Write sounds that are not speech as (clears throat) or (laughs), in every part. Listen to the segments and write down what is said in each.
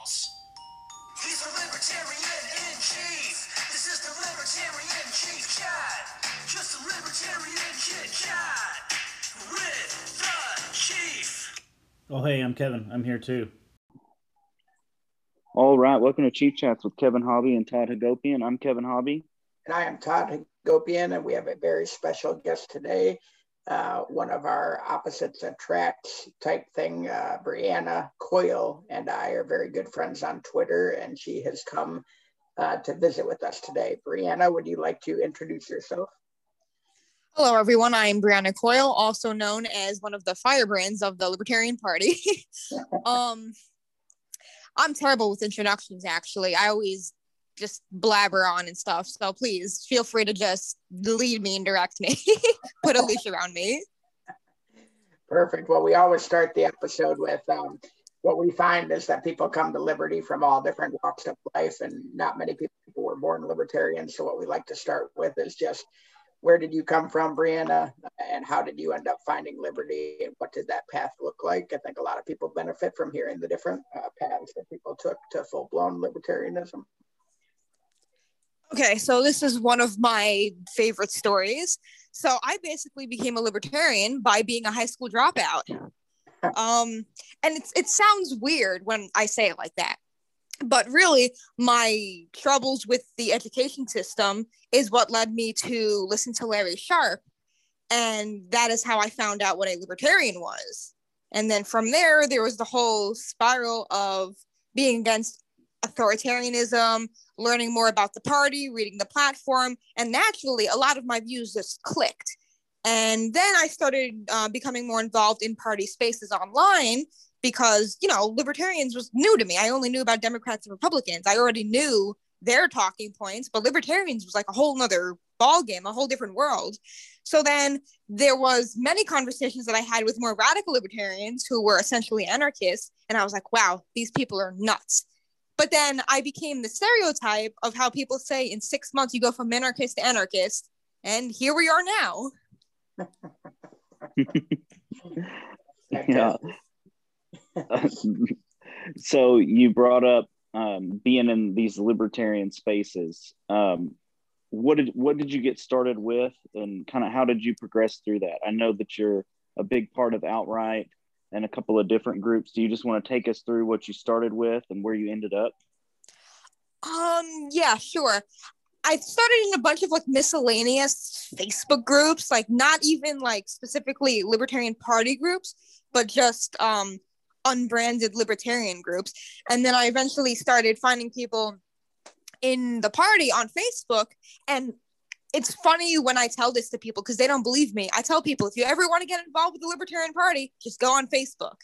balls. He's a libertarian in chief. This is the libertarian chief chat. Just a libertarian chit chat with the chief. Oh, hey, I'm Kevin. I'm here too. All right, welcome to Chief Chats with Kevin Hobby and Todd Hagopian. I'm Kevin Hobby. And I am Todd Hagopian, and we have a very special guest today, uh, one of our opposites attract type thing. Uh, Brianna Coyle and I are very good friends on Twitter, and she has come uh, to visit with us today. Brianna, would you like to introduce yourself? Hello, everyone. I'm Brianna Coyle, also known as one of the firebrands of the Libertarian Party. (laughs) (laughs) um, I'm terrible with introductions, actually. I always just blabber on and stuff. So please feel free to just lead me and direct me, (laughs) put a leash around me. Perfect. Well, we always start the episode with um, what we find is that people come to liberty from all different walks of life, and not many people were born libertarians. So, what we like to start with is just where did you come from, Brianna, and how did you end up finding liberty, and what did that path look like? I think a lot of people benefit from hearing the different uh, paths that people took to full blown libertarianism. Okay, so this is one of my favorite stories. So I basically became a libertarian by being a high school dropout. Um, and it's, it sounds weird when I say it like that. But really, my troubles with the education system is what led me to listen to Larry Sharpe. And that is how I found out what a libertarian was. And then from there, there was the whole spiral of being against authoritarianism, learning more about the party, reading the platform, and naturally, a lot of my views just clicked. And then I started uh, becoming more involved in party spaces online because, you know, libertarians was new to me. I only knew about Democrats and Republicans. I already knew their talking points, but libertarians was like a whole nother ball game, a whole different world. So then there was many conversations that I had with more radical libertarians who were essentially anarchists, and I was like, wow, these people are nuts. But then I became the stereotype of how people say in six months you go from minarchist to anarchist. And here we are now. yeah. (laughs) so you brought up um, being in these libertarian spaces. Um, what did what did you get started with, and kind of how did you progress through that? I know that you're a big part of Outright and a couple of different groups. Do you just want to take us through what you started with and where you ended up? Um, yeah, sure. I started in a bunch of like miscellaneous Facebook groups, like not even like specifically libertarian party groups, but just um unbranded libertarian groups. And then I eventually started finding people in the party on Facebook and it's funny when I tell this to people because they don't believe me. I tell people if you ever want to get involved with the Libertarian Party, just go on Facebook.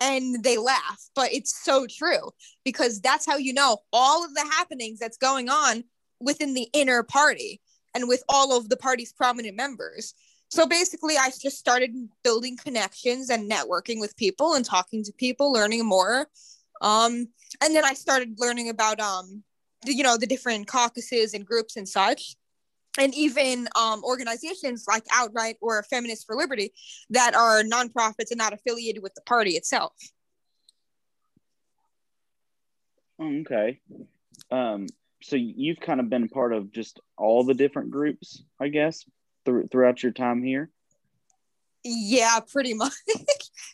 And they laugh, but it's so true because that's how you know all of the happenings that's going on within the inner party and with all of the party's prominent members. So basically, I just started building connections and networking with people and talking to people, learning more. Um, and then I started learning about, um, you know, the different caucuses and groups and such and even um, organizations like Outright or Feminists for Liberty that are nonprofits and not affiliated with the party itself. Okay. Um, so you've kind of been part of just all the different groups, I guess, th- throughout your time here. Yeah, pretty (laughs) much.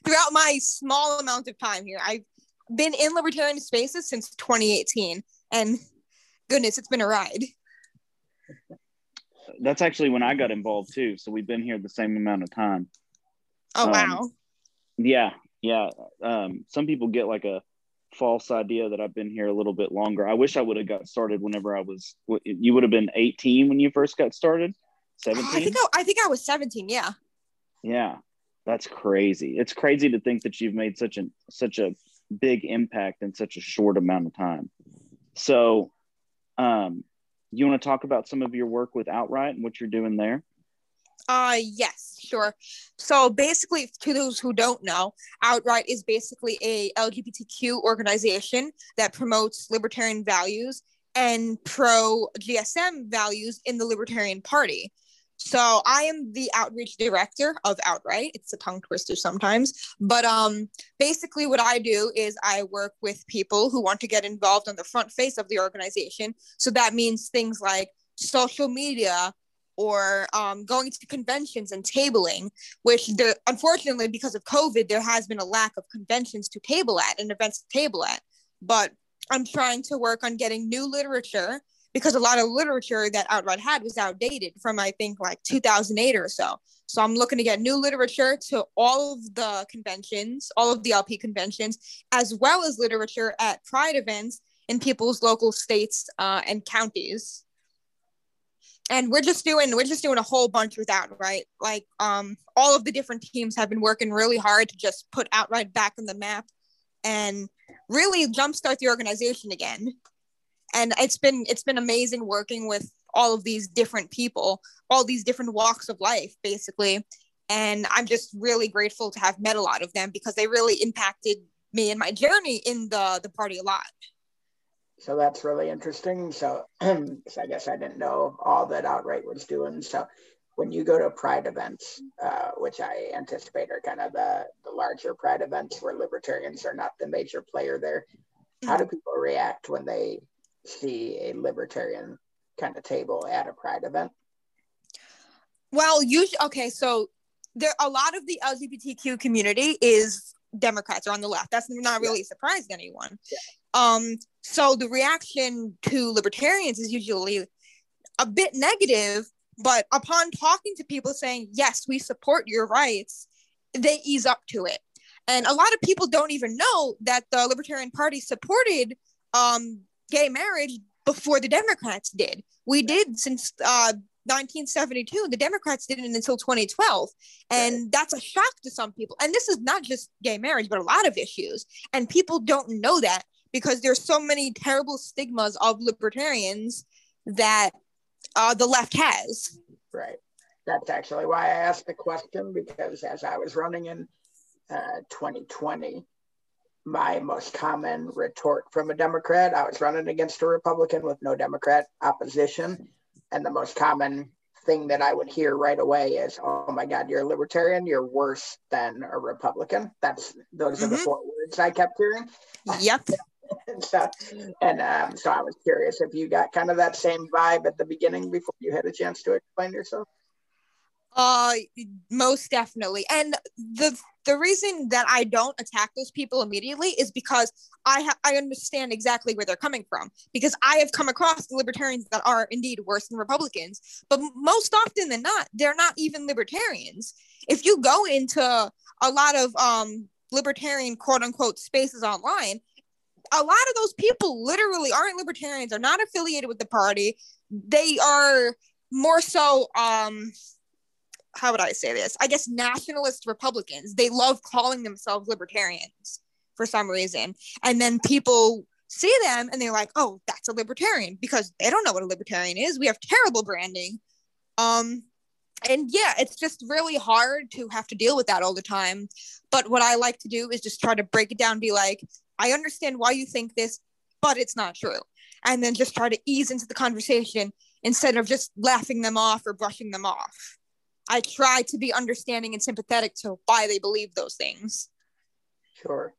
throughout my small amount of time here, I've been in libertarian spaces since 2018, and goodness, it's been a ride that's actually when I got involved too. So we've been here the same amount of time. Oh um, wow. Yeah, yeah. Um, some people get like a false idea that I've been here a little bit longer. I wish I would have got started whenever I was. You would have been 18 when you first got started. 17. I think I, I think I was 17. Yeah. Yeah, that's crazy. It's crazy to think that you've made such a such a big impact in such a short amount of time. So, um, you want to talk about some of your work with Outright and what you're doing there? Uh yes, sure. So basically, to those who don't know, Outright is basically a LGBTQ organization that promotes libertarian values and pro GSM values in the Libertarian Party. So I am the outreach director of Outright. It's a tongue twister sometimes, but um, basically what I do is I work with people who want to get involved on the front face of the organization. So that means things like social media or um, going to conventions and tabling, which unfortunately because of COVID, there has been a lack of conventions to table at and events to table at. But I'm trying to work on getting new literature because a lot of literature that Outright had was outdated from I think like 2008 or so. So I'm looking to get new literature to all of the conventions, all of the LP conventions, as well as literature at Pride events in people's local states uh, and counties. And we're just doing we're just doing a whole bunch with Outright. Like um, all of the different teams have been working really hard to just put Outright back on the map and really jumpstart the organization again and it's been it's been amazing working with all of these different people all these different walks of life basically. And i'm just really grateful to have met a lot of them because they really impacted me and my journey in the the party a lot. So that's really interesting. So, (clears throat) so i guess i didn't know all that outright was doing. So when you go to pride events uh, which i anticipate are kind of the, the larger pride events where libertarians are not the major player there how do mm-hmm. people react when they see a libertarian kind of table at a pride event? Well, usually, okay, so there a lot of the LGBTQ community is Democrats or on the left. That's not really yeah. surprising anyone. Yeah. Um, so the reaction to libertarians is usually a bit negative, but upon talking to people saying, yes, we support your rights, they ease up to it. And a lot of people don't even know that the Libertarian Party supported um, gay marriage before the Democrats did. We did since uh, 1972. The Democrats didn't until 2012. And that's a shock to some people. And this is not just gay marriage, but a lot of issues. And people don't know that because there's so many terrible stigmas of libertarians that uh, the left has. Right. That's actually why I asked the question because as I was running in uh, 2020, my most common retort from a Democrat. I was running against a Republican with no Democrat opposition. And the most common thing that I would hear right away is, oh my God, you're a libertarian, you're worse than a Republican. That's those mm-hmm. are the mm-hmm. four words I kept hearing. Yep. (laughs) so, and um, so I was curious if you got kind of that same vibe at the beginning before you had a chance to explain yourself. Uh, most definitely. And the the reason that I don't attack those people immediately is because I ha- I understand exactly where they're coming from because I have come across libertarians that are indeed worse than Republicans, but most often than not, they're not even libertarians. If you go into a lot of um libertarian quote unquote spaces online, a lot of those people literally aren't libertarians, are not affiliated with the party. They are more so um how would I say this? I guess nationalist Republicans. They love calling themselves libertarians for some reason. And then people see them and they're like, oh, that's a libertarian because they don't know what a libertarian is. We have terrible branding. Um, and yeah, it's just really hard to have to deal with that all the time. But what I like to do is just try to break it down, be like, I understand why you think this, but it's not true. And then just try to ease into the conversation instead of just laughing them off or brushing them off. I try to be understanding and sympathetic to why they believe those things. Sure.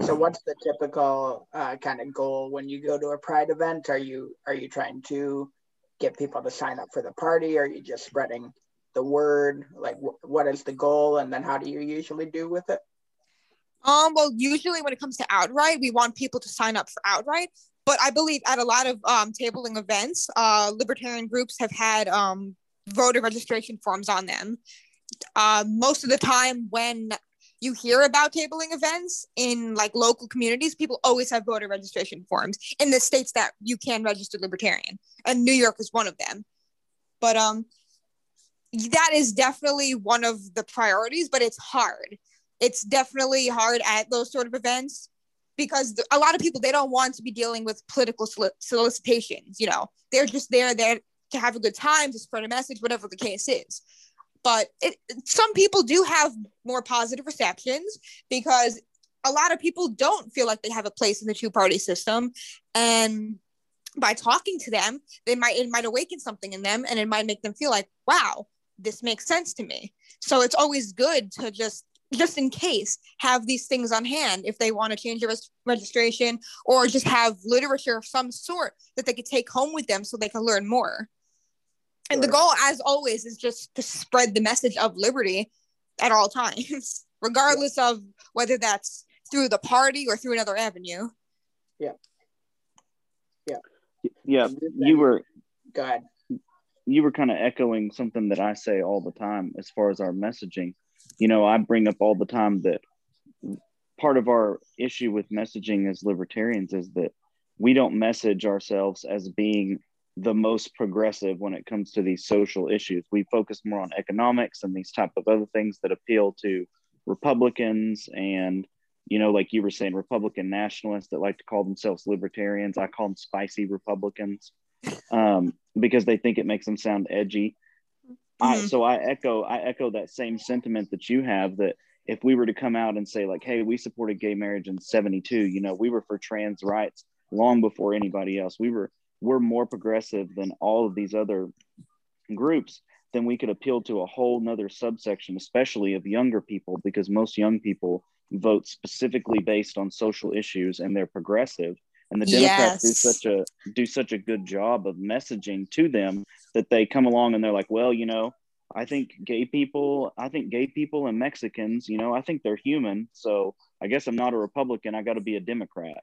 So, what's the typical uh, kind of goal when you go to a Pride event? Are you are you trying to get people to sign up for the party? Or Are you just spreading the word? Like, wh- what is the goal, and then how do you usually do with it? Um, well, usually when it comes to outright, we want people to sign up for outright. But I believe at a lot of um, tabling events, uh, libertarian groups have had um, voter registration forms on them. Uh, most of the time, when you hear about tabling events in like local communities, people always have voter registration forms in the states that you can register libertarian, and New York is one of them. But um, that is definitely one of the priorities, but it's hard. It's definitely hard at those sort of events because a lot of people they don't want to be dealing with political solicitations. You know, they're just there there to have a good time, to spread a message, whatever the case is. But it, some people do have more positive receptions because a lot of people don't feel like they have a place in the two party system. And by talking to them, they might it might awaken something in them and it might make them feel like, wow, this makes sense to me. So it's always good to just just in case have these things on hand if they want to change their res- registration or just have literature of some sort that they could take home with them so they can learn more. And the goal, as always, is just to spread the message of liberty at all times, (laughs) regardless of whether that's through the party or through another avenue. Yeah. Yeah. Yeah, you were Go ahead. you were kind of echoing something that I say all the time as far as our messaging. You know, I bring up all the time that part of our issue with messaging as libertarians is that we don't message ourselves as being the most progressive when it comes to these social issues. We focus more on economics and these type of other things that appeal to Republicans and you know, like you were saying, Republican nationalists that like to call themselves libertarians. I call them spicy Republicans um, because they think it makes them sound edgy. I, Mhm. so I echo I echo that same sentiment that you have that if we were to come out and say like, hey, we supported gay marriage in '72, you know, we were for trans rights long before anybody else. We were we're more progressive than all of these other groups. Then we could appeal to a whole nother subsection, especially of younger people, because most young people vote specifically based on social issues and they're progressive. And the Democrats do such a do such a good job of messaging to them that they come along and they're like, well, you know, I think gay people, I think gay people and Mexicans, you know, I think they're human. So I guess I'm not a Republican. I got to be a Democrat.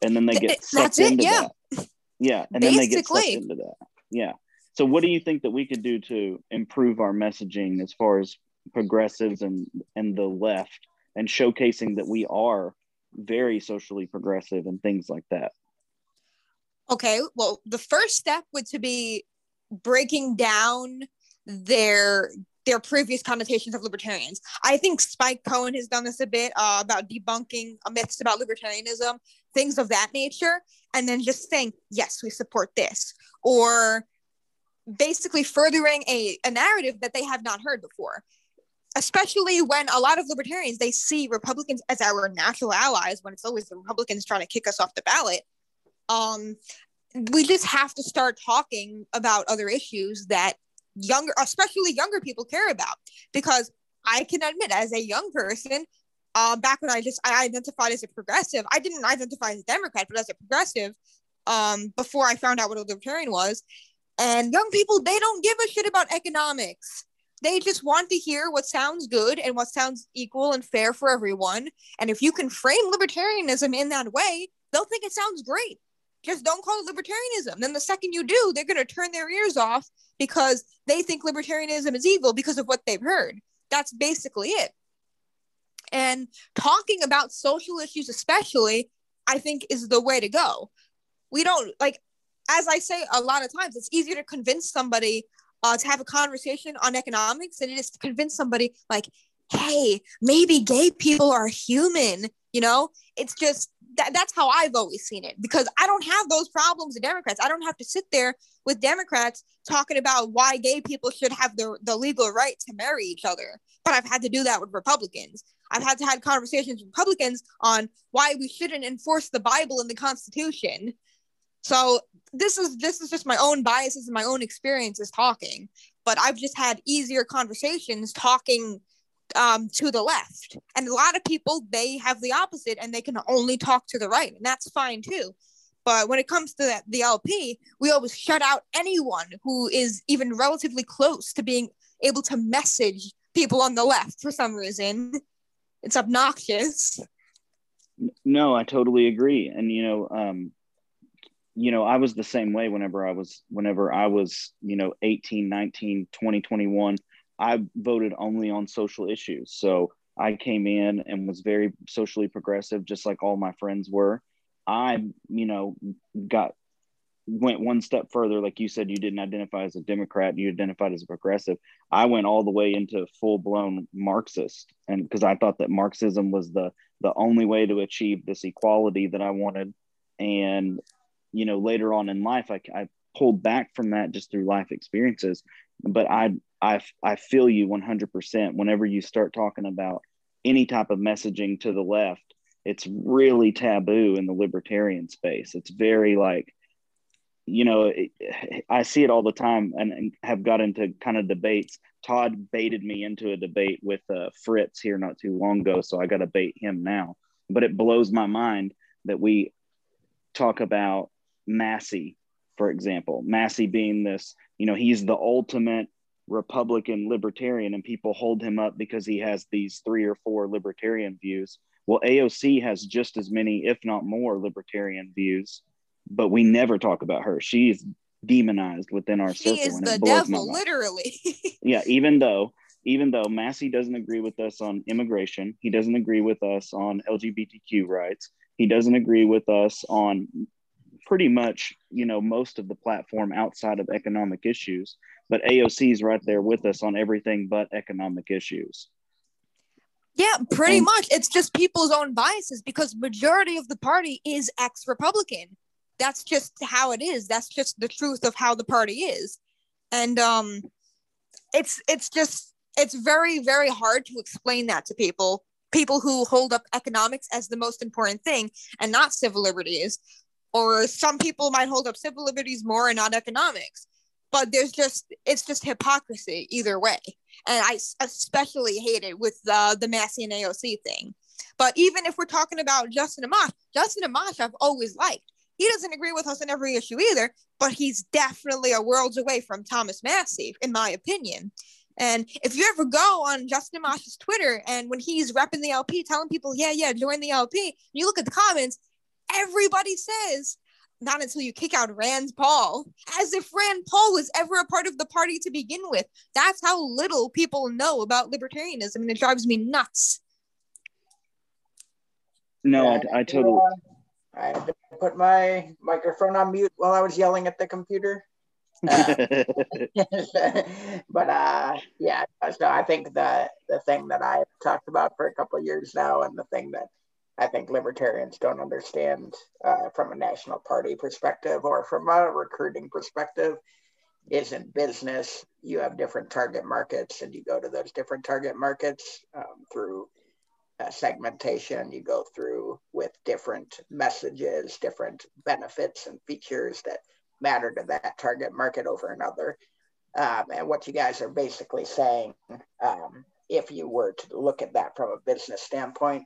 And then they Th- get sucked that's it, into yeah. that. Yeah. And then they get sucked into that. Yeah. So what do you think that we could do to improve our messaging as far as progressives and and the left and showcasing that we are very socially progressive and things like that? Okay, well, the first step would to be breaking down their their previous connotations of libertarians. I think Spike Cohen has done this a bit uh, about debunking myths about libertarianism, things of that nature, and then just saying, yes, we support this, or basically furthering a, a narrative that they have not heard before. Especially when a lot of libertarians they see Republicans as our natural allies, when it's always the Republicans trying to kick us off the ballot. Um, we just have to start talking about other issues that younger especially younger people care about because i can admit as a young person uh, back when i just i identified as a progressive i didn't identify as a democrat but as a progressive um, before i found out what a libertarian was and young people they don't give a shit about economics they just want to hear what sounds good and what sounds equal and fair for everyone and if you can frame libertarianism in that way they'll think it sounds great just don't call it libertarianism. Then the second you do, they're going to turn their ears off because they think libertarianism is evil because of what they've heard. That's basically it. And talking about social issues, especially, I think is the way to go. We don't like, as I say a lot of times, it's easier to convince somebody uh, to have a conversation on economics than it is to convince somebody like, hey, maybe gay people are human. You know, it's just that, that's how I've always seen it because I don't have those problems with Democrats. I don't have to sit there with Democrats talking about why gay people should have the, the legal right to marry each other. But I've had to do that with Republicans. I've had to have conversations with Republicans on why we shouldn't enforce the Bible and the Constitution. So this is this is just my own biases and my own experiences talking. But I've just had easier conversations talking um, to the left. And a lot of people, they have the opposite and they can only talk to the right. And that's fine too. But when it comes to the, the LP, we always shut out anyone who is even relatively close to being able to message people on the left for some reason. It's obnoxious. No, I totally agree. And you know, um, you know, I was the same way whenever I was whenever I was, you know, 18, 19, 20, 21. I voted only on social issues. So I came in and was very socially progressive, just like all my friends were. I, you know, got went one step further. Like you said, you didn't identify as a Democrat, you identified as a progressive. I went all the way into full blown Marxist, and because I thought that Marxism was the the only way to achieve this equality that I wanted. And you know, later on in life, I, I pulled back from that just through life experiences. But I I I feel you 100%. Whenever you start talking about any type of messaging to the left, it's really taboo in the libertarian space. It's very like you know, I see it all the time and, and, have got into kind of debates. Todd baited me into a debate with uh, Fritz here not too long ago, so I got to bait him now. But it blows my mind that we talk about Massie, for example. Massie being this, you know, he's the ultimate Republican libertarian, and people hold him up because he has these three or four libertarian views. Well, AOC has just as many, if not more, libertarian views but we never talk about her. She's demonized within our she circle. is the devil, literally. (laughs) yeah, even though even though Massie doesn't agree with us on immigration, he doesn't agree with us on LGBTQ rights. He doesn't agree with us on pretty much, you know, most of the platform outside of economic issues. But AOC is right there with us on everything but economic issues. Yeah, pretty and, much. It's just people's own biases because majority of the party is ex-Republican that's just how it is that's just the truth of how the party is and um it's it's just it's very very hard to explain that to people people who hold up economics as the most important thing and not civil liberties or some people might hold up civil liberties more and not economics but there's just it's just hypocrisy either way. And i especially hate it with the the Massie and aoc thing. But even if we're talking about justin amash justin amash i've always liked. He doesn't agree with us in every issue either, but he's definitely a worlds away from Thomas massie in my opinion. And if you ever go on Justin Amash's Twitter and when he's repping the LP, telling people, yeah, yeah, join the LP, you look at the comments, everybody says, not until you kick out Rand Paul, as if Rand Paul was ever a part of the party to begin with. That's how little people know about libertarianism, and it drives me nuts. No, I, I totally. I had to put my microphone on mute while I was yelling at the computer. Uh, (laughs) but uh, yeah, so I think the the thing that I've talked about for a couple of years now, and the thing that I think libertarians don't understand uh, from a national party perspective or from a recruiting perspective, is in business you have different target markets, and you go to those different target markets um, through uh, segmentation you go through with different messages, different benefits and features that matter to that target market over another. Um, and what you guys are basically saying, um, if you were to look at that from a business standpoint,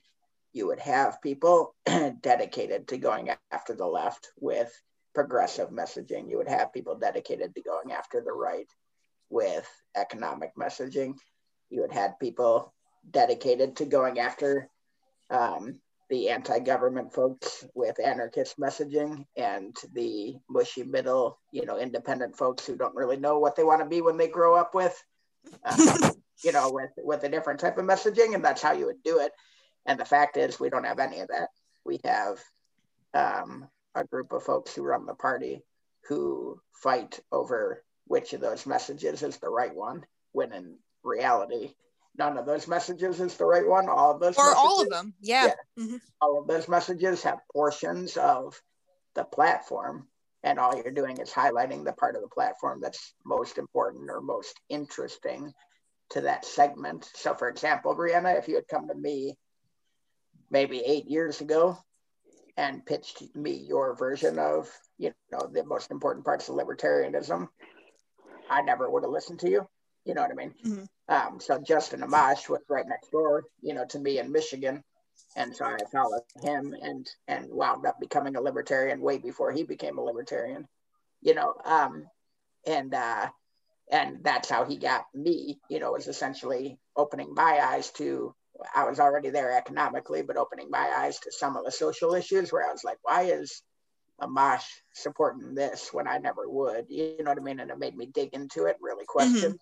you would have people (clears throat) dedicated to going after the left with progressive messaging. You would have people dedicated to going after the right with economic messaging. You would have people dedicated to going after um, the anti-government folks with anarchist messaging and the mushy middle, you know, independent folks who don't really know what they want to be when they grow up with, uh, (laughs) you know, with with a different type of messaging, and that's how you would do it. And the fact is, we don't have any of that. We have um, a group of folks who run the party who fight over which of those messages is the right one, when in reality, none of those messages is the right one. All of those, or all of them, yeah. yeah. Mm-hmm. All of those messages have portions of the platform, and all you're doing is highlighting the part of the platform that's most important or most interesting to that segment. So, for example, Brianna, if you had come to me maybe eight years ago and pitched me your version of, you know, the most important parts of libertarianism, I never would have listened to you. You know what I mean? Mm-hmm. Um, so Justin Amash was right next door, you know, to me in Michigan. And so I followed him and and wound up becoming a libertarian way before he became a libertarian, you know. Um, and uh, and that's how he got me, you know, was essentially opening my eyes to I was already there economically, but opening my eyes to some of the social issues where I was like, why is Amash supporting this when I never would? You know what I mean? And it made me dig into it, really question. Mm-hmm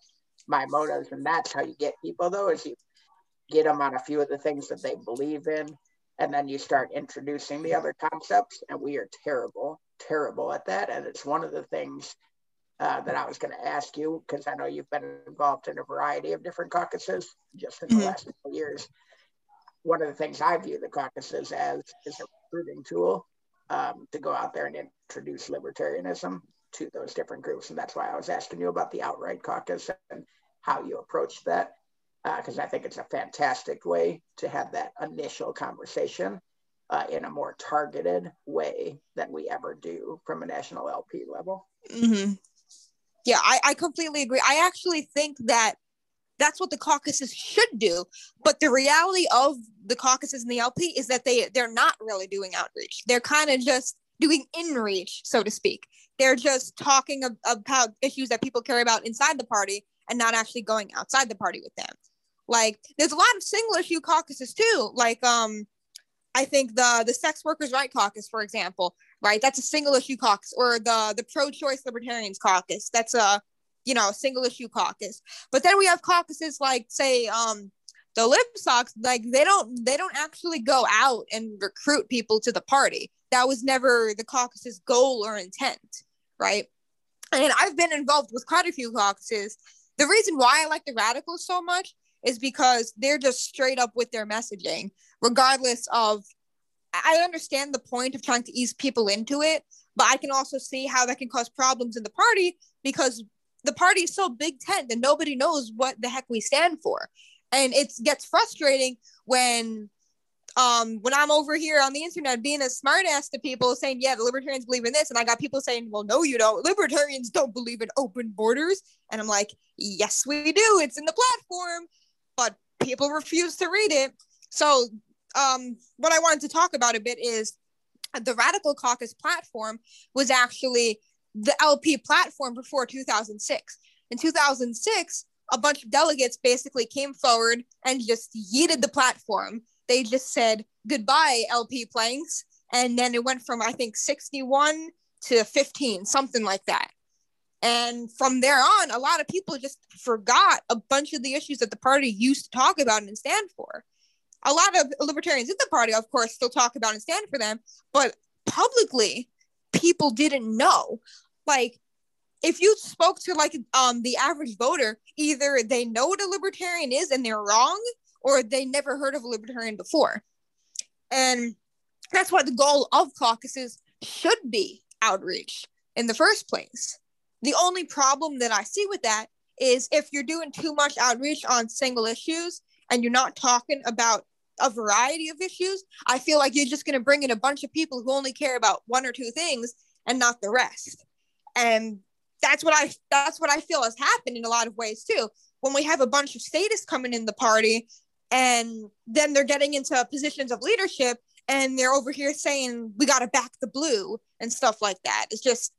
my motives. And that's how you get people, though, is you get them on a few of the things that they believe in. And then you start introducing the other concepts. And we are terrible, terrible at that. And it's one of the things uh, that I was going to ask you, because I know you've been involved in a variety of different caucuses just in the mm-hmm. last couple years. One of the things I view the caucuses as is a recruiting tool um, to go out there and introduce libertarianism to those different groups. And that's why I was asking you about the outright caucus and how you approach that, because uh, I think it's a fantastic way to have that initial conversation. uh, in a more targeted way than we ever do from a national LP level. hmm Yeah, I, I completely agree. I actually think that that's what the caucuses should do. But the reality of the caucuses and the LP is that they they're not really doing outreach. They're kind of just doing inreach, so to speak. They're just talking about issues that people care about inside the party and not actually going outside the party with them. Like there's a lot of single issue caucuses too. Like um I think the the sex workers right caucus, for example, right? That's a single issue caucus, or the the pro choice libertarians caucus. That's a you know single issue caucus. But then we have caucuses like say um the lib sox like they don't they don't actually go out and recruit people to the party that was never the caucus's goal or intent right and i've been involved with quite a few caucuses the reason why i like the radicals so much is because they're just straight up with their messaging regardless of i understand the point of trying to ease people into it but i can also see how that can cause problems in the party because the party is so big tent and nobody knows what the heck we stand for. And it gets frustrating when um when i'm over here on the internet being a smartass to people saying yeah the libertarians believe in this and i got people saying well no you don't. Libertarians don't believe in open borders. And i'm like yes we do. It's in the platform. But people refuse to read it. So um what i wanted to talk about a bit is the radical caucus platform was actually the lp platform before 2006 in 2006 a bunch of delegates basically came forward and just yeeted the platform. They just said goodbye, LP planks. And then it went from, I think, 61 to 15, something like that. And from there on, a lot of people just forgot a bunch of the issues that the party used to talk about and stand for. A lot of libertarians in the party, of course, still talk about and stand for them, but publicly, people didn't know. Like, if you spoke to like um the average voter, either they know what a libertarian is and they're wrong, or they never heard of a libertarian before. And that's why the goal of caucuses should be outreach in the first place. The only problem that I see with that is if you're doing too much outreach on single issues and you're not talking about a variety of issues, I feel like you're just going to bring in a bunch of people who only care about one or two things and not the rest. And that's what I that's what I feel has happened in a lot of ways too. When we have a bunch of statists coming in the party and then they're getting into positions of leadership and they're over here saying we got to back the blue and stuff like that. It's just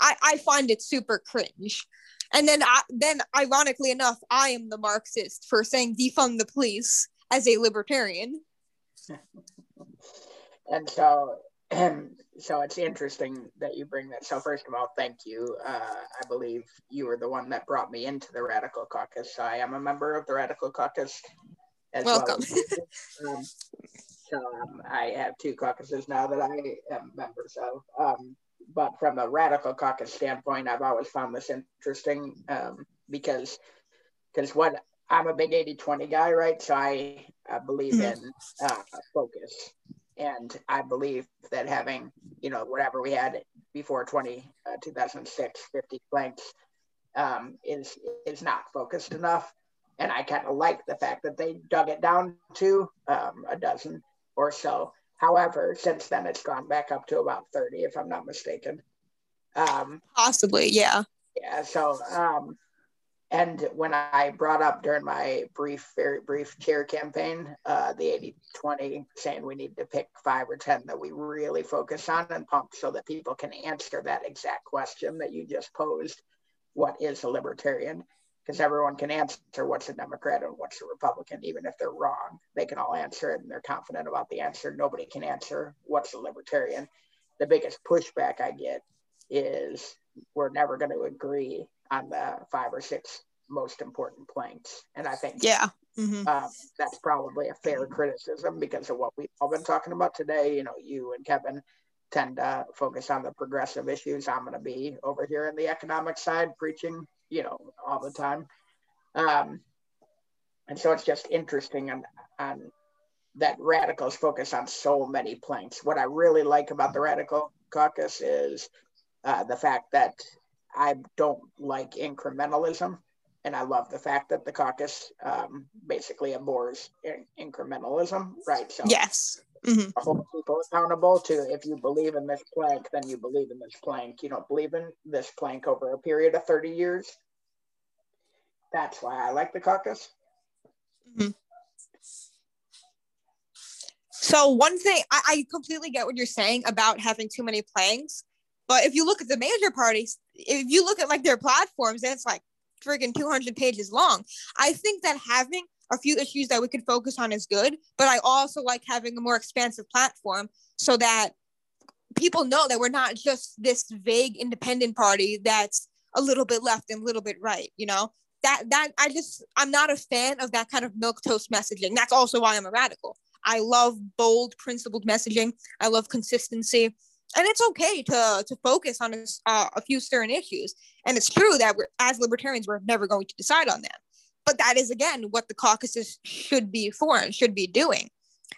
I, I find it super cringe. And then I, then ironically enough, I am the Marxist for saying defund the police as a libertarian. and so so it's interesting that you bring that. So first of all, thank you. Uh, I believe you were the one that brought me into the Radical Caucus. So I am a member of the Radical Caucus. As Welcome. Well (laughs) um, so um, I have two caucuses now that I am members of. Um, but from a Radical Caucus standpoint, I've always found this interesting um, because because what I'm a big 80-20 guy, right? So I, I believe mm-hmm. in uh, focus and I believe that having, you know, whatever we had before 20, uh, 2006, 50 planks um, is, is not focused enough. And I kind of like the fact that they dug it down to um, a dozen or so. However, since then it's gone back up to about 30, if I'm not mistaken. Um, Possibly, yeah. Yeah. So, um, and when I brought up during my brief, very brief chair campaign, uh, the 80 20, saying we need to pick five or 10 that we really focus on and pump so that people can answer that exact question that you just posed what is a libertarian? Because everyone can answer what's a Democrat and what's a Republican, even if they're wrong. They can all answer it and they're confident about the answer. Nobody can answer what's a libertarian. The biggest pushback I get is we're never going to agree on the five or six most important planks. And I think yeah, mm-hmm. uh, that's probably a fair criticism because of what we've all been talking about today. You know, you and Kevin tend to focus on the progressive issues. I'm going to be over here in the economic side preaching, you know, all the time. Um, and so it's just interesting on, on that radicals focus on so many planks. What I really like about the radical caucus is uh, the fact that I don't like incrementalism. And I love the fact that the caucus um, basically abhors in- incrementalism, right? So, yes. Mhm. hold people accountable to if you believe in this plank, then you believe in this plank. You don't believe in this plank over a period of 30 years. That's why I like the caucus. So one thing I, I completely get what you're saying about having too many planks, but if you look at the major parties, if you look at like their platforms, it's like freaking 200 pages long. I think that having a few issues that we could focus on is good, but I also like having a more expansive platform so that people know that we're not just this vague independent party that's a little bit left and a little bit right, you know? That that I just I'm not a fan of that kind of milk toast messaging. That's also why I'm a radical. I love bold, principled messaging. I love consistency, and it's okay to to focus on a, uh, a few certain issues. And it's true that we're as libertarians we're never going to decide on them, but that is again what the caucuses should be for and should be doing.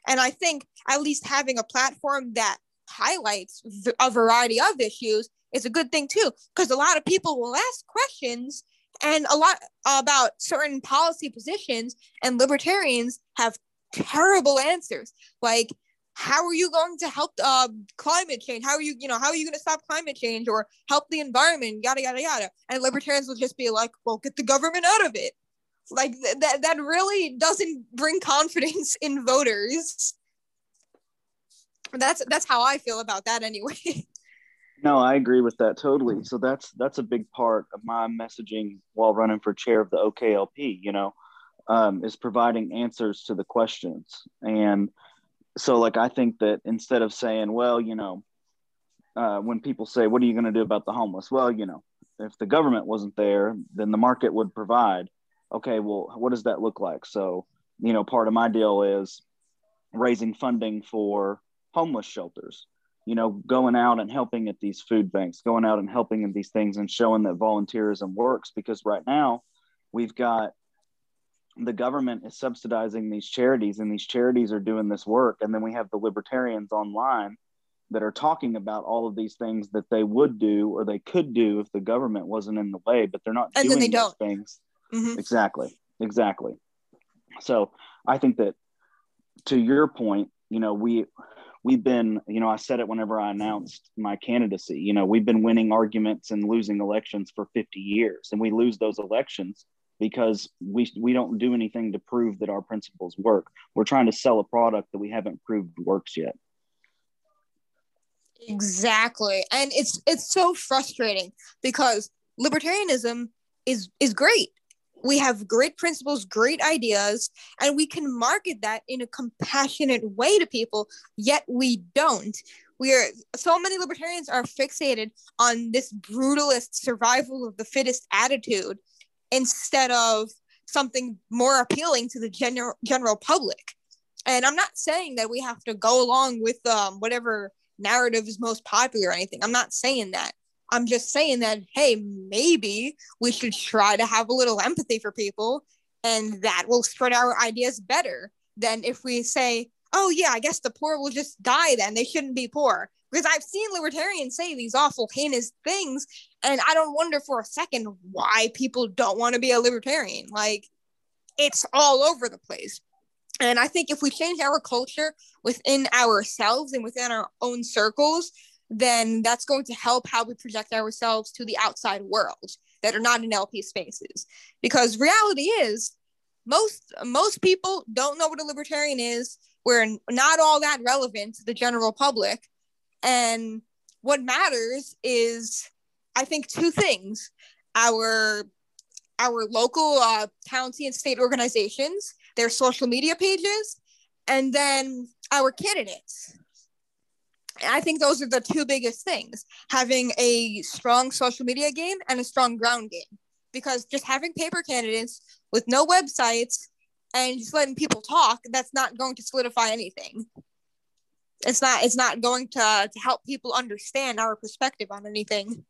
And I think at least having a platform that highlights a variety of issues is a good thing too, because a lot of people will ask questions and a lot about certain policy positions, and libertarians have terrible answers like how are you going to help uh, climate change how are you you know how are you going to stop climate change or help the environment yada yada yada and libertarians will just be like well get the government out of it like th- that that really doesn't bring (laughs) confidence in voters that's that's how i feel about that anyway (laughs) No, I agree with that totally. So that's that's a big part of my messaging while running for chair of the OKLP. You know, um, is providing answers to the questions. And so, like, I think that instead of saying, "Well, you know," uh, when people say, "What are you going to do about the homeless?" Well, you know, if the government wasn't there, then the market would provide. Okay, well, what does that look like? So, you know, part of my deal is raising funding for homeless shelters you know, going out and helping at these food banks, going out and helping in these things and showing that volunteerism works. Because right now we've got the government is subsidizing these charities and these charities are doing this work. And then we have the libertarians online that are talking about all of these things that they would do or they could do if the government wasn't in the way, but they're not And then doing they those don't. things. Mhm. Exactly. Exactly. So I think that to your point, you know, we we've been, you know, I said it whenever I announced my candidacy, you know, we've been winning arguments and losing elections for 50 years and we lose those elections because we we don't do anything to prove that our principles work. We're trying to sell a product that we haven't proved works yet. Exactly. And it's it's so frustrating because libertarianism is is great. We have great principles, great ideas, and we can market that in a compassionate way to people, yet we don't. We are so many libertarians are fixated on this brutalist survival of the fittest attitude instead of something more appealing to the general general public. And I'm not saying that we have to go along with um, whatever narrative is most popular or anything. I'm not saying that. I'm just saying that, hey, maybe we should try to have a little empathy for people and that will spread our ideas better than if we say, oh, yeah, I guess the poor will just die then. They shouldn't be poor. Because I've seen libertarians say these awful, heinous things, and I don't wonder for a second why people don't want to be a libertarian. Like, it's all over the place. And I think if we change our culture within ourselves and within our own circles, then that's going to help how we project ourselves to the outside world that are not in LP spaces. Because reality is, most most people don't know what a libertarian is. We're not all that relevant to the general public, and what matters is, I think, two things: our our local uh, county and state organizations, their social media pages, and then our candidates. I think those are the two biggest things having a strong social media game and a strong ground game. Because just having paper candidates with no websites and just letting people talk, that's not going to solidify anything. It's not it's not going to, to help people understand our perspective on anything.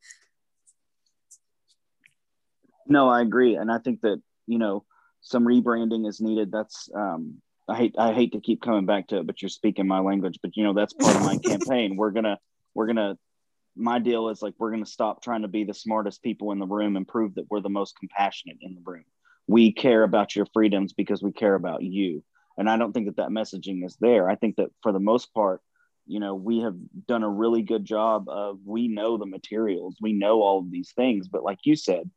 No, I agree, and I think that you know some rebranding is needed. That's um, I hate I hate to keep coming back to it, but you're speaking my language. But you know that's part of my (laughs) campaign. We're gonna we're gonna my deal is like we're gonna stop trying to be the smartest people in the room and prove that we're the most compassionate in the room. We care about your freedoms because we care about you, and I don't think that that messaging is there. I think that for the most part, you know, we have done a really good job of we know the materials, we know all of these things, but like you said,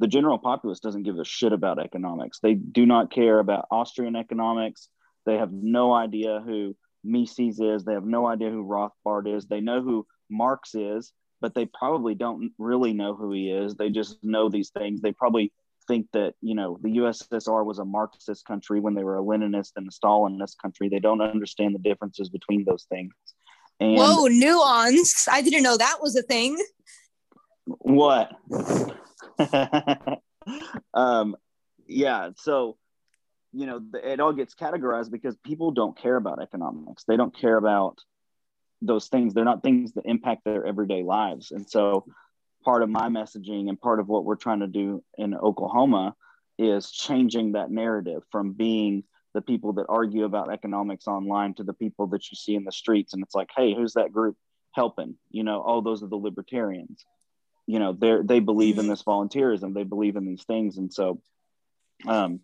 the general populace doesn't give a shit about economics. They do not care about Austrian economics. They have no idea who Mises is. They have no idea who Rothbard is. They know who Marx is, but they probably don't really know who he is. They just know these things. They probably think that you know the USSR was a Marxist country when they were a Leninist and a Stalinist country. They don't understand the differences between those things. And Whoa, nuance! I didn't know that was a thing. What? (laughs) um, yeah. So you know it all gets categorized because people don't care about economics. They don't care about those things. They're not things that impact their everyday lives, and so part of my messaging and part of what we're trying to do in Oklahoma is changing that narrative from being the people that argue about economics online to the people that you see in the streets and it's like hey who's that group helping you know oh those are the libertarians you know they they believe in mm-hmm. this volunteerism they believe in these things and so um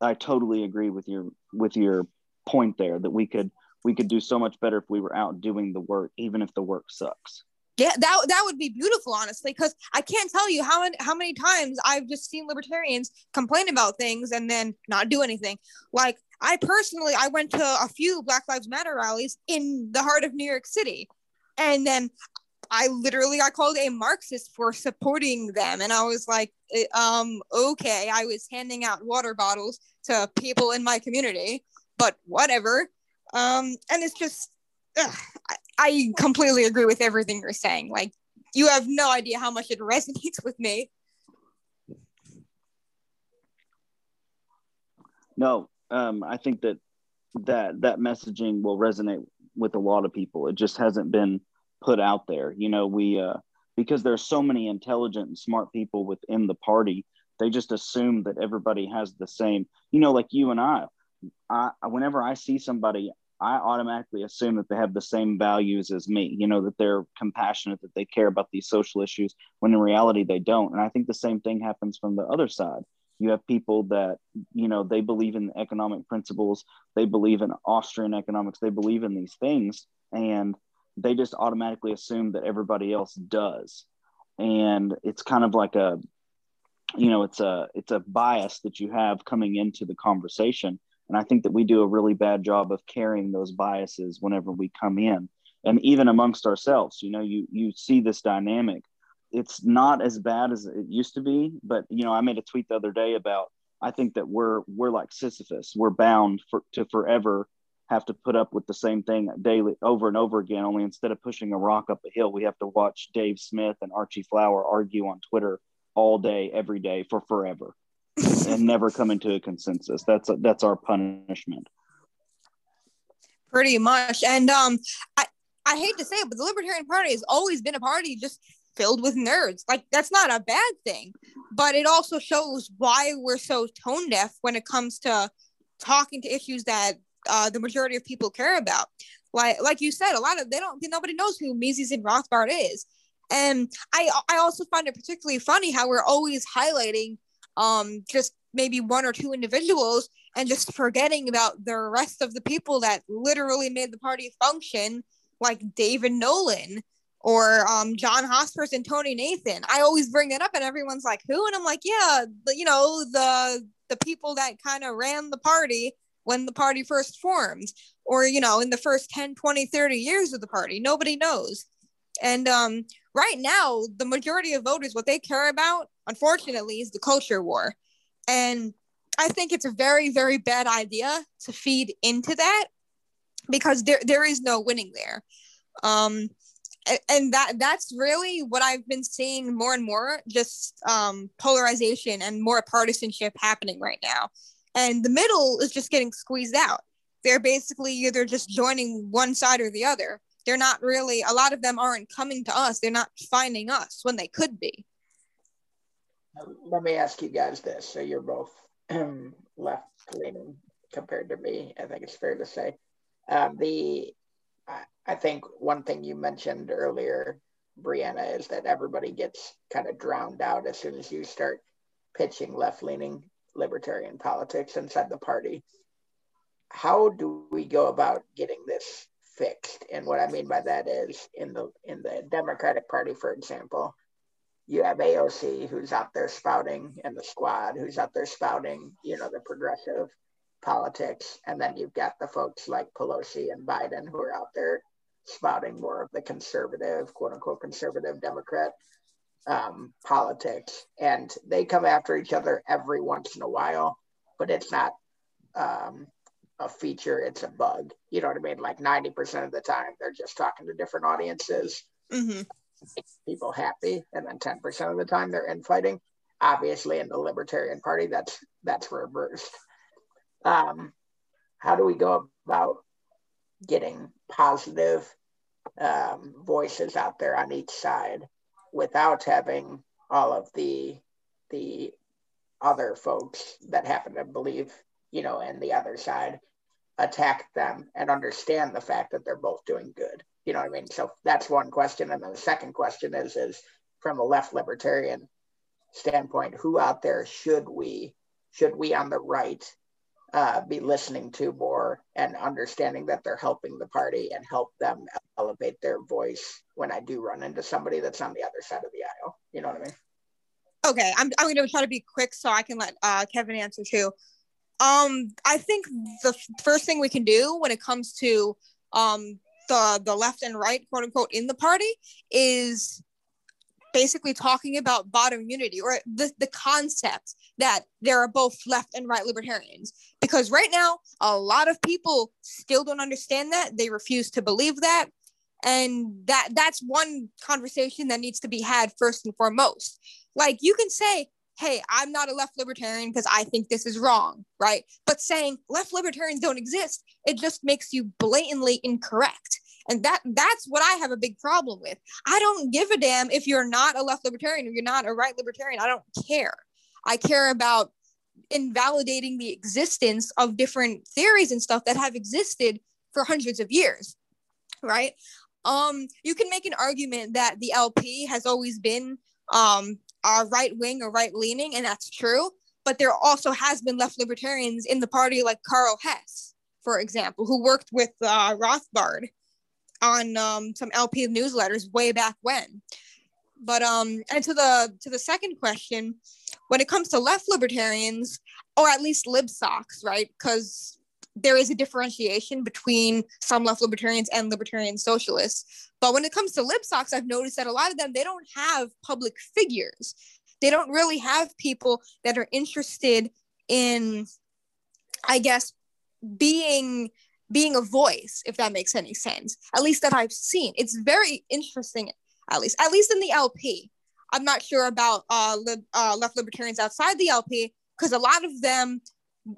i totally agree with your with your point there that we could we could do so much better if we were out doing the work even if the work sucks yeah, that that would be beautiful, honestly, because I can't tell you how many how many times I've just seen libertarians complain about things and then not do anything. Like I personally, I went to a few Black Lives Matter rallies in the heart of New York City, and then I literally got called a Marxist for supporting them, and I was like, eh, um, okay, I was handing out water bottles to people in my community, but whatever. Um, and it's just ugh, I completely agree with everything you're saying. Like, you have no idea how much it (laughs) resonates with me. No, um, I think that that that messaging will resonate with a lot of people. It just hasn't been put out there. You know, we uh, because there's so many intelligent and smart people within the party, they just assume that everybody has the same. You know, like you and I. I whenever I see somebody, I automatically assume that they have the same values as me, you know, that they're compassionate, that they care about these social issues, when in reality they don't. And I think the same thing happens from the other side. You have people that, you know, they believe in economic principles, they believe in Austrian economics, they believe in these things, and they just automatically assume that everybody else does. And it's kind of like a, you know, it's a it's a bias that you have coming into the conversation and I think that we do a really bad job of carrying those biases whenever we come in. And even amongst ourselves, you know, you you see this dynamic. It's not as bad as it used to be, but you know, I made a tweet the other day about I think that we're we're like Sisyphus. We're bound for to forever have to put up with the same thing daily over and over again. Only instead of pushing a rock up a hill, we have to watch Dave Smith and Archie Flower argue on Twitter all day, every day for forever (laughs) and never come into a consensus. That's a, that's our punishment. Pretty much, and um, I I hate to say it, but the Libertarian Party has always been a party just filled with nerds. Like that's not a bad thing, but it also shows why we're so tone deaf when it comes to talking to issues that uh, the majority of people care about. Like like you said, a lot of they don't nobody knows who Mises and Rothbard is. And I I also find it particularly funny how we're always highlighting um, just maybe one or two individuals and just forgetting about the rest of the people that literally made the party function, like David Nolan or um, John Hospers and Tonie Nathan. I always bring that up, and everyone's like, "Who?" And I'm like, "Yeah, the, you know the the people that kind of ran the party when the party first formed, or you know, in the first 10, 20, 30 years of the party. Nobody knows." And um, right now, the majority of voters, what they care about, unfortunately, is the culture war. And I think it's a very, very bad idea to feed into that because there, there is no winning there. Um, and that that's really what I've been seeing more and more, just um, polarization and more partisanship happening right now. And the middle is just getting squeezed out. They're basically either just joining one side or the other. They're not really a lot of them aren't coming to us. They're not finding us when they could be. Let me ask you guys this. So you're both left leaning compared to me i think it's fair to say. Um, the I think one thing you mentioned earlier brianna is that everybody gets kind of drowned out as soon as you start pitching left leaning libertarian politics inside the party how do we go about getting this fixed? And what I mean by that is in the in the Democratic Party, for example, you have AOC who's out there spouting and the squad who's out there spouting, you know, the progressive politics. And then you've got the folks like Pelosi and Biden who are out there spouting more of the conservative, quote unquote, conservative Democrat um, politics. And they come after each other every once in a while, but it's not um, a feature, it's a bug. You know what I mean? Like 90% of the time, they're just talking to different audiences. Mm-hmm. People happy, and then 10% of the time they're infighting. Obviously, in the Libertarian Party, that's that's reversed. Um, how do we go about getting positive um, voices out there on each side without having all of the the other folks that happen to believe, you know, in the other side attack them and understand the fact that they're both doing good. You know what I mean? So that's one question. And then the second question is is from a left libertarian standpoint, who out there should we should we on the right uh, be listening to more and understanding that they're helping the party and help them elevate their voice when I do run into somebody that's on the other side of the aisle. You know what I mean? Okay, I'm, I'm going to try to be quick so I can let uh, Kevin answer too. Um, I think the first thing we can do when it comes to um, the the left and right, quote unquote, in the party is basically talking about bottom unity or the, the concept that there are both left and right libertarians because right now a lot of people still don't understand that they refuse to believe that and that that's one conversation that needs to be had first and foremost. Like you can say hey i'm not a left libertarian because i think this is wrong right? But saying left libertarians don't exist it just makes you blatantly incorrect. And that that's what i have a big problem with. I don't give a damn if you're not a left libertarian or you're not a right libertarian. I don't care. I care about invalidating the existence of different theories and stuff that have existed for hundreds of years right um you can make an argument that the lp has always been um uh, right wing or right leaning and that's true but there also has been left libertarians in the party like karl hess for example who worked with uh, rothbard on um, some LP newsletters way back when. But um, and to the to the second question, when it comes to left libertarians, or at least libsocs, right? Because there is a differentiation between some left libertarians and libertarian socialists. But when it comes to libsocs, I've noticed that a lot of them they don't have public figures. They don't really have people that are interested in, I guess, being being a voice, if that makes any sense. At least that I've seen. It's very interesting, at least, at least in the LP. I'm not sure about uh, uh, left libertarians outside the LP because a lot of them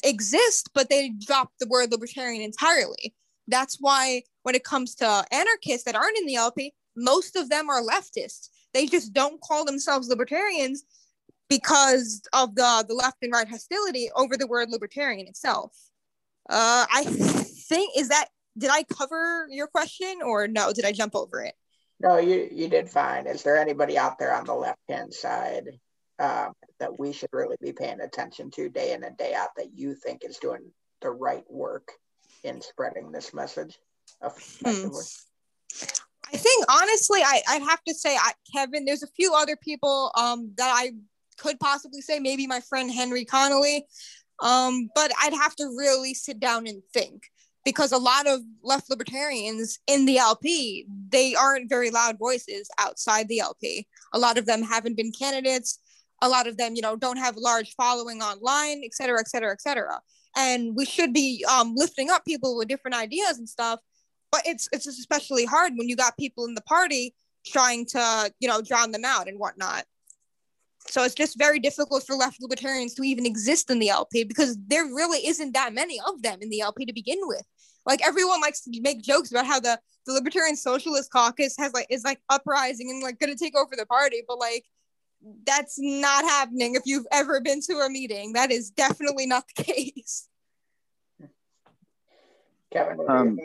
exist, but they drop the word libertarian entirely. That's why when it comes to anarchists that aren't in the LP, most of them are leftists. They just don't call themselves libertarians because of the, the left and right hostility over the word libertarian itself. Uh, I think is that did I cover your question or no? Did I jump over it? No, you you did fine. Is there anybody out there on the left hand side um, that we should really be paying attention to day in and day out that you think is doing the right work in spreading this message? Hmm. I think honestly, I, I'd have to say, I, Kevin. There's a few other people um, that I could possibly say. Maybe my friend Henry Connolly. Um, but I'd have to really sit down and think because a lot of left libertarians in the LP, they aren't very loud voices outside the LP. A lot of them haven't been candidates. A lot of them, you know, don't have large following online, et cetera, et cetera, et cetera. And we should be um, lifting up people with different ideas and stuff. But it's it's especially hard when you got people in the party trying to, you know, drown them out and whatnot. So it's just very difficult for left libertarians to even exist in the LP because there really isn't that many of them in the LP to begin with. Like everyone likes to make jokes about how the, the Libertarian Socialist Caucus has like is like uprising and like gonna take over the party, but like that's not happening if you've ever been to a meeting. That is definitely not the case. Kevin, Um,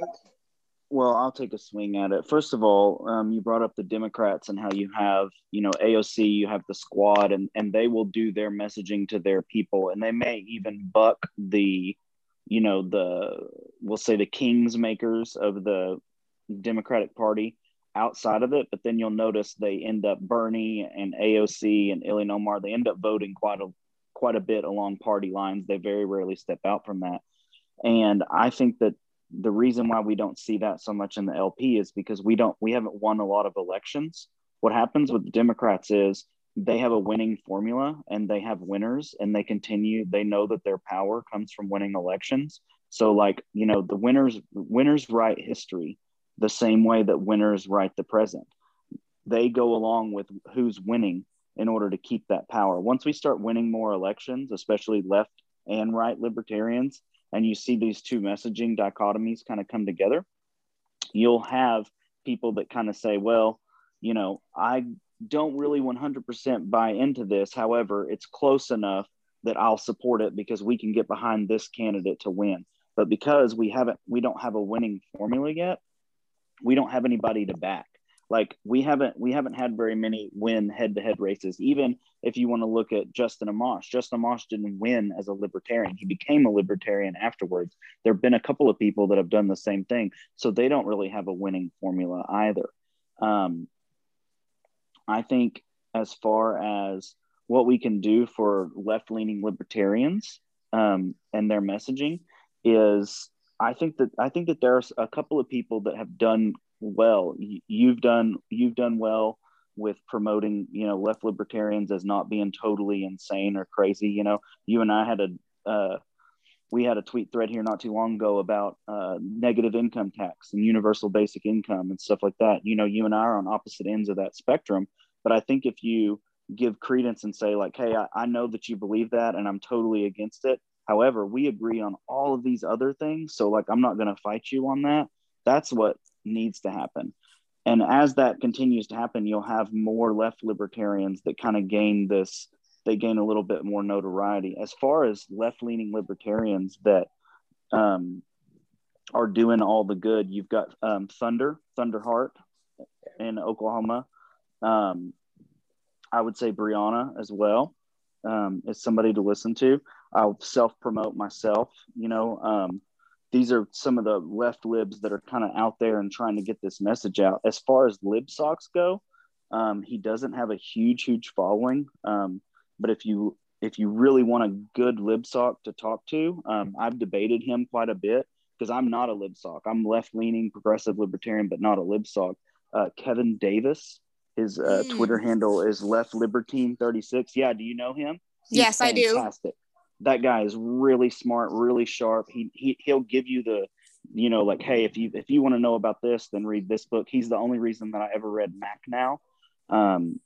Well, I'll take a swing at it. First of all, um, you brought up the Democrats and how you have, you know, AOC, you have the squad, and and they will do their messaging to their people, and they may even buck the you know the we'll say the kings makers of the Democratic Party outside of it, but then you'll notice they end up Bernie and AOC and Ilhan Omar. They end up voting quite a quite a bit along party lines. They very rarely step out from that, and I think that the reason why we don't see that so much in the LP is because we don't we haven't won a lot of elections. What happens with the Democrats is they have a winning formula and they have winners and they continue they know that their power comes from winning elections so like you know the winners winners write history the same way that winners write the present they go along with who's winning in order to keep that power once we start winning more elections especially left and right libertarians and you see these two messaging dichotomies kind of come together you'll have people that kind of say well you know i don't really 100% buy into this. However, it's close enough that I'll support it because we can get behind this candidate to win. But because we haven't, we don't have a winning formula yet, we don't have anybody to back. Like we haven't, we haven't had very many win head-to-head races. Even if you want to look at Justin Amash, Justin Amash didn't win as a libertarian. He became a libertarian afterwards. There have been a couple of people that have done the same thing, so they don't really have a winning formula either. Um, I think as far as what we can do for left leaning libertarians um, and their messaging is I think that I think that there's a couple of people that have done well. You've done you've done well with promoting you know left libertarians as not being totally insane or crazy. You know, you and I had a uh, we had a tweet thread here not too long ago about uh, negative income tax and universal basic income and stuff like that. You know, you and I are on opposite ends of that spectrum, but I think if you give credence and say, like, hey, I, I know that you believe that and I'm totally against it. However, we agree on all of these other things. So, like, I'm not going to fight you on that. That's what needs to happen. And as that continues to happen, you'll have more left libertarians that kind of gain this, they gain a little bit more notoriety. As far as left leaning libertarians that um, are doing all the good, you've got um, Thunder, Thunderheart in Oklahoma. Um, I would say Brianna as well um, is somebody to listen to. I'll self promote myself. You know, um, these are some of the left libs that are kind of out there and trying to get this message out. As far as lib socks go, um, he doesn't have a huge, huge following. Um, but if you if you really want a good lib sock to talk to, um, I've debated him quite a bit because I'm not a lib sock. I'm left leaning, progressive libertarian, but not a lib sock. Uh, Kevin Davis his uh, mm. Twitter handle is Left Libertine 36. Yeah, do you know him? He's yes, fantastic. I do. That guy is really smart, really sharp. He, he he'll give you the, you know, like, hey, if you if you want to know about this, then read this book. He's the only reason that I ever read Makhno, um,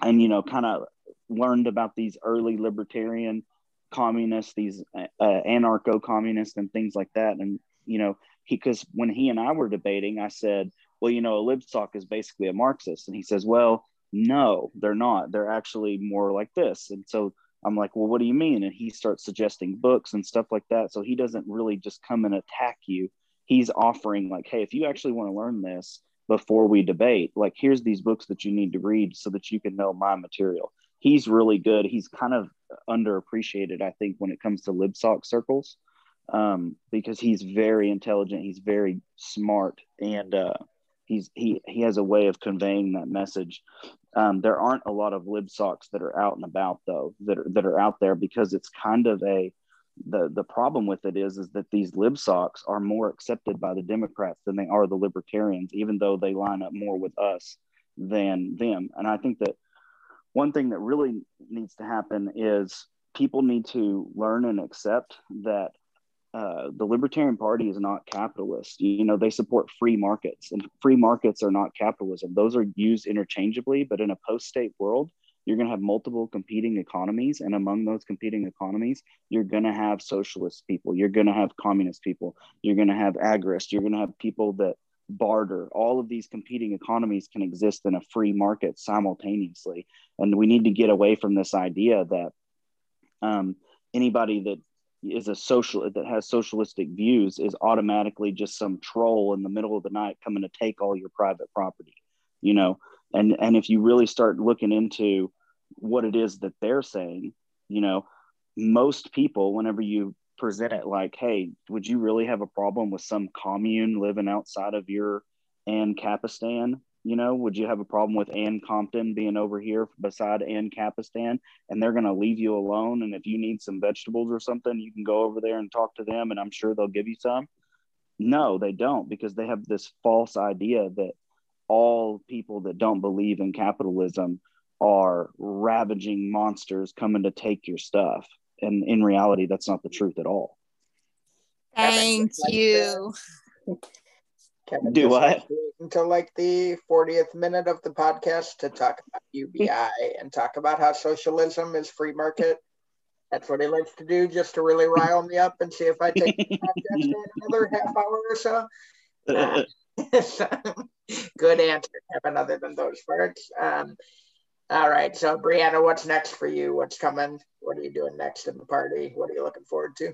and you know, kind of learned about these early libertarian communists, these uh, anarcho communists, and things like that. And you know, he because when he and I were debating, I said, well, you know, a libsock is basically a Marxist. And he says, well, no, they're not. They're actually more like this. And so I'm like, well, what do you mean? And he starts suggesting books and stuff like that. So he doesn't really just come and attack you. He's offering, like, hey, if you actually want to learn this before we debate, like, here's these books that you need to read so that you can know my material. He's really good. He's kind of underappreciated, I think, when it comes to libsock circles um, because he's very intelligent. He's very smart. And, uh, he's he he has a way of conveying that message. Um, there aren't a lot of lib socks that are out and about though that are that are out there because it's kind of a the the problem with it is is that these lib socks are more accepted by the Democrats than they are the libertarians, even though they line up more with us than them. And I think that one thing that really needs to happen is people need to learn and accept that uh, the Libertarian Party is not capitalist. You know, they support free markets, and free markets are not capitalism. Those are used interchangeably, but in a post state world, you're going to have multiple competing economies. And among those competing economies, you're going to have socialist people, you're going to have communist people, you're going to have agorists, you're going to have people that barter. All of these competing economies can exist in a free market simultaneously. And we need to get away from this idea that um, anybody that is a social that has socialistic views is automatically just some troll in the middle of the night coming to take all your private property you know and and if you really start looking into what it is that they're saying you know most people whenever you present it like, hey, would you really have a problem with some commune living outside of your Ancapistan? You know, would you have a problem with Ann Compton being over here beside Ancapistan and they're going to leave you alone? And if you need some vegetables or something, you can go over there and talk to them and I'm sure they'll give you some. No, they don't because they have this false idea that all people that don't believe in capitalism are ravaging monsters coming to take your stuff. And in reality, that's not the truth at all. Thank you. Kevin Do what? has to wait Until like the 40th minute of the podcast to talk about UBI and talk about how socialism is free market. That's what he likes to do just to really rile me up and see if I take the podcast another half hour or so. Uh, (laughs) good answer, Kevin, other than those parts. Um, all right. So, Brianna, what's next for you? What's coming? What are you doing next in the party? What are you looking forward to?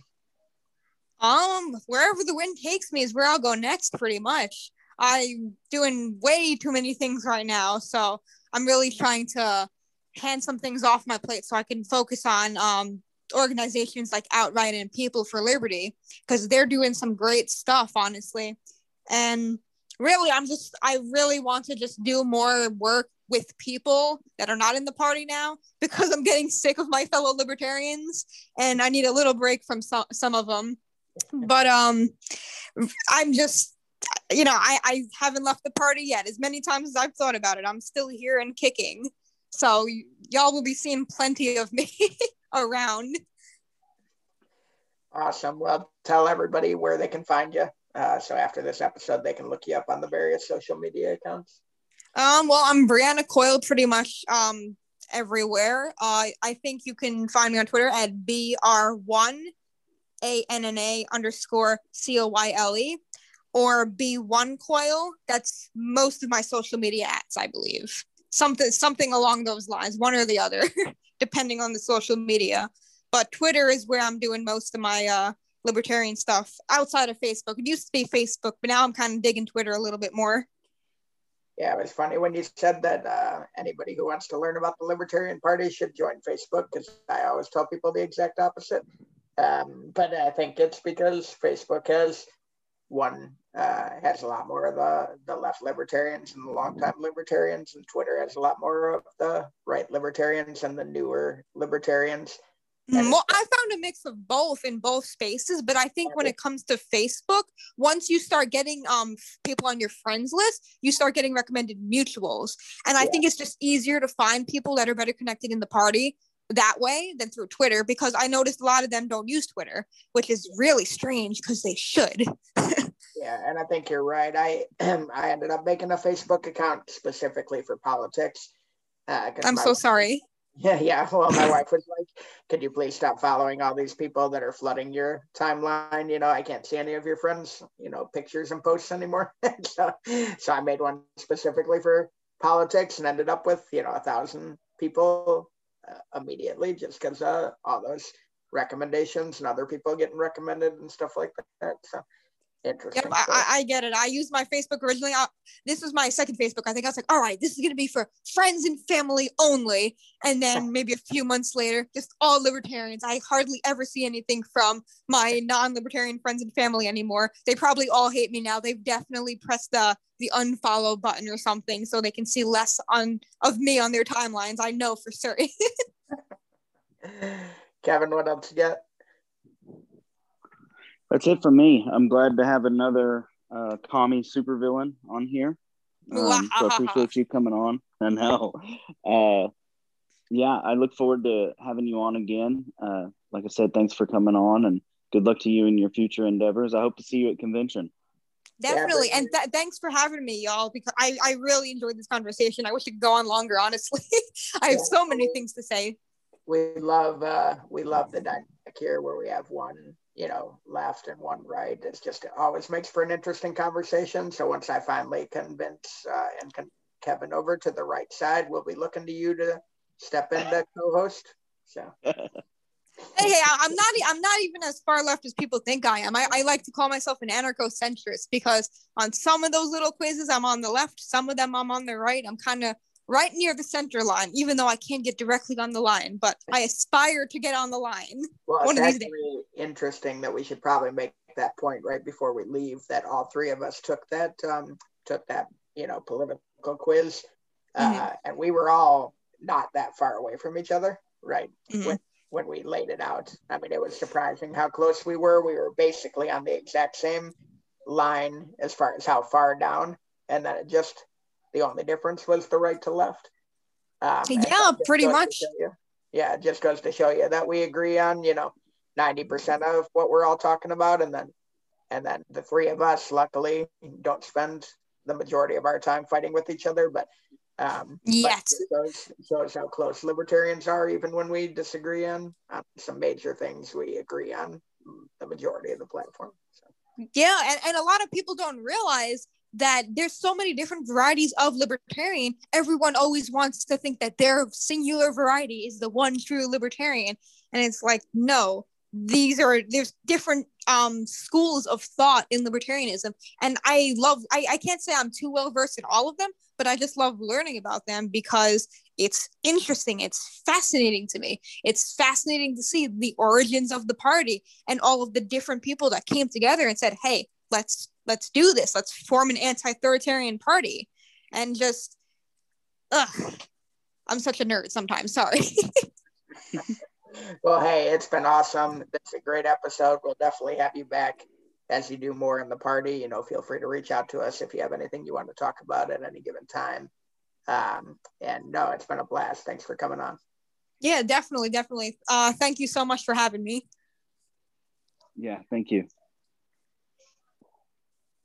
Um, wherever the wind takes me is where I'll go next, pretty much. I'm doing way too many things right now, so I'm really trying to hand some things off my plate so I can focus on um organizations like Outright and People for Liberty because they're doing some great stuff, honestly. And really, I'm just I really want to just do more work with people that are not in the party now because I'm getting sick of my fellow libertarians and I need a little break from some some of them but um i'm just you know I, I haven't left the party yet as many times as i've thought about it i'm still here and kicking so y- y'all will be seeing plenty of me (laughs) around Awesome. Well, tell everybody where they can find you. Uh, so after this episode, they can look you up on the various social media accounts. um well i'm brianna coyle pretty much um everywhere uh i think you can find me on twitter at br1 a-n-n-a underscore c-o-y-l-e or b1 coil. That's most of my social media ads i believe. Something something along those lines one or the other (laughs) depending on the social media. But twitter is where i'm doing most of my uh libertarian stuff outside of facebook. It used to be facebook but now i'm kind of digging twitter a little bit more. Yeah, it was funny when you said that uh, anybody who wants to learn about the Libertarian Party should join Facebook because I always tell people the exact opposite. Um, but I think it's because Facebook has one uh, has a lot more of the the left libertarians and the longtime libertarians, and Twitter has a lot more of the right libertarians and the newer libertarians. Mm, Well, I found a mix of both in both spaces, but I think when it comes to Facebook, once you start getting um people on your friends list, you start getting recommended mutuals, and I Yeah. think it's just easier to find people that are better connected in the party that way than through Twitter because I noticed a lot of them don't use Twitter, which is really strange because they should. (laughs) Yeah, and I think you're right. I (clears throat) I ended up making a Facebook account specifically for politics. Uh, I'm my- so sorry. (laughs) Yeah, yeah. Well, my wife was like, "Could you please stop following all these people that are flooding your timeline? You know, I can't see any of your friends, you know, pictures and posts anymore." (laughs) so, so I made one specifically for politics and ended up with you know a thousand people immediately just because uh, all those recommendations and other people getting recommended and stuff like that. So interesting. Yep, I, I, get it. I used my Facebook originally. I, this was my second Facebook. I think I was like, all right, this is going to be for friends and family only. And then maybe a few months later, just all libertarians. I hardly ever see anything from my non libertarian friends and family anymore. They probably all hate me now. They've definitely pressed the, the unfollow button or something so they can see less on of me on their timelines. I know for certain. (laughs) Kevin, what else you got? That's it for me. I'm glad to have another uh, commie supervillain on here. Um, so I appreciate (laughs) you coming on. I know. Uh, yeah, I look forward to having you on again. Uh, like I said, thanks for coming on and good luck to you in your future endeavors. I hope to see you at convention. Definitely. Yeah, and th- thanks for having me, y'all, because I, I really enjoyed this conversation. I wish it could go on longer, honestly. (laughs) I have so many things to say. we love uh we love the dynamic here where we have one you know left and one right it's just it always makes for an interesting conversation so once i finally convince uh, and con- kevin over to the right side we'll be looking to you to step in to co-host so (laughs) Hey, hey, I'm not. I'm not even as far left as people think I am. I, I like to call myself an anarcho-centrist because on some of those little quizzes, I'm on the left. Some of them, I'm on the right. I'm kind of right near the center line, even though I can't get directly on the line, but I aspire to get on the line. Well, One it's of these actually interesting that we should probably make that point right before we leave. That all three of us took that um, took that you know political quiz, uh, Mhm. and we were all not that far away from each other, right? Mhm. When when we laid it out, I mean, it was surprising how close we were. We were basically on the exact same line as far as how far down, and then it just the only difference was the right to left. Um, Yeah, pretty much. you- yeah, it just goes to show you that we agree on, you know, 90% of what we're all talking about. And then, and then the three of us, luckily, don't spend the majority of our time fighting with each other. But, um, but Yes. it shows, shows how close libertarians are, even when we disagree on, on some major things, we agree on the majority of the platform. So. Yeah, and, and a lot of people don't realize that there's so many different varieties of libertarian. Everyone always wants to think that their singular variety is the one true libertarian. And it's like, no, these are there's different um schools of thought in libertarianism. And I love I, I can't say I'm too well versed in all of them, but I just love learning about them because it's interesting, it's fascinating to me. It's fascinating to see the origins of the party and all of the different people that came together and said, "Hey, let's let's do this. Let's form an anti-authoritarian party." And just, ugh, I'm such a nerd sometimes. Sorry. (laughs) Well, hey, it's been awesome. It's a great episode. We'll definitely have you back as you do more in the party. You know, feel free to reach out to us if you have anything you want to talk about at any given time. Um, and no, it's been a blast. Thanks for coming on. yeah, definitely, definitely. Uh, thank you so much for having me. Yeah, thank you.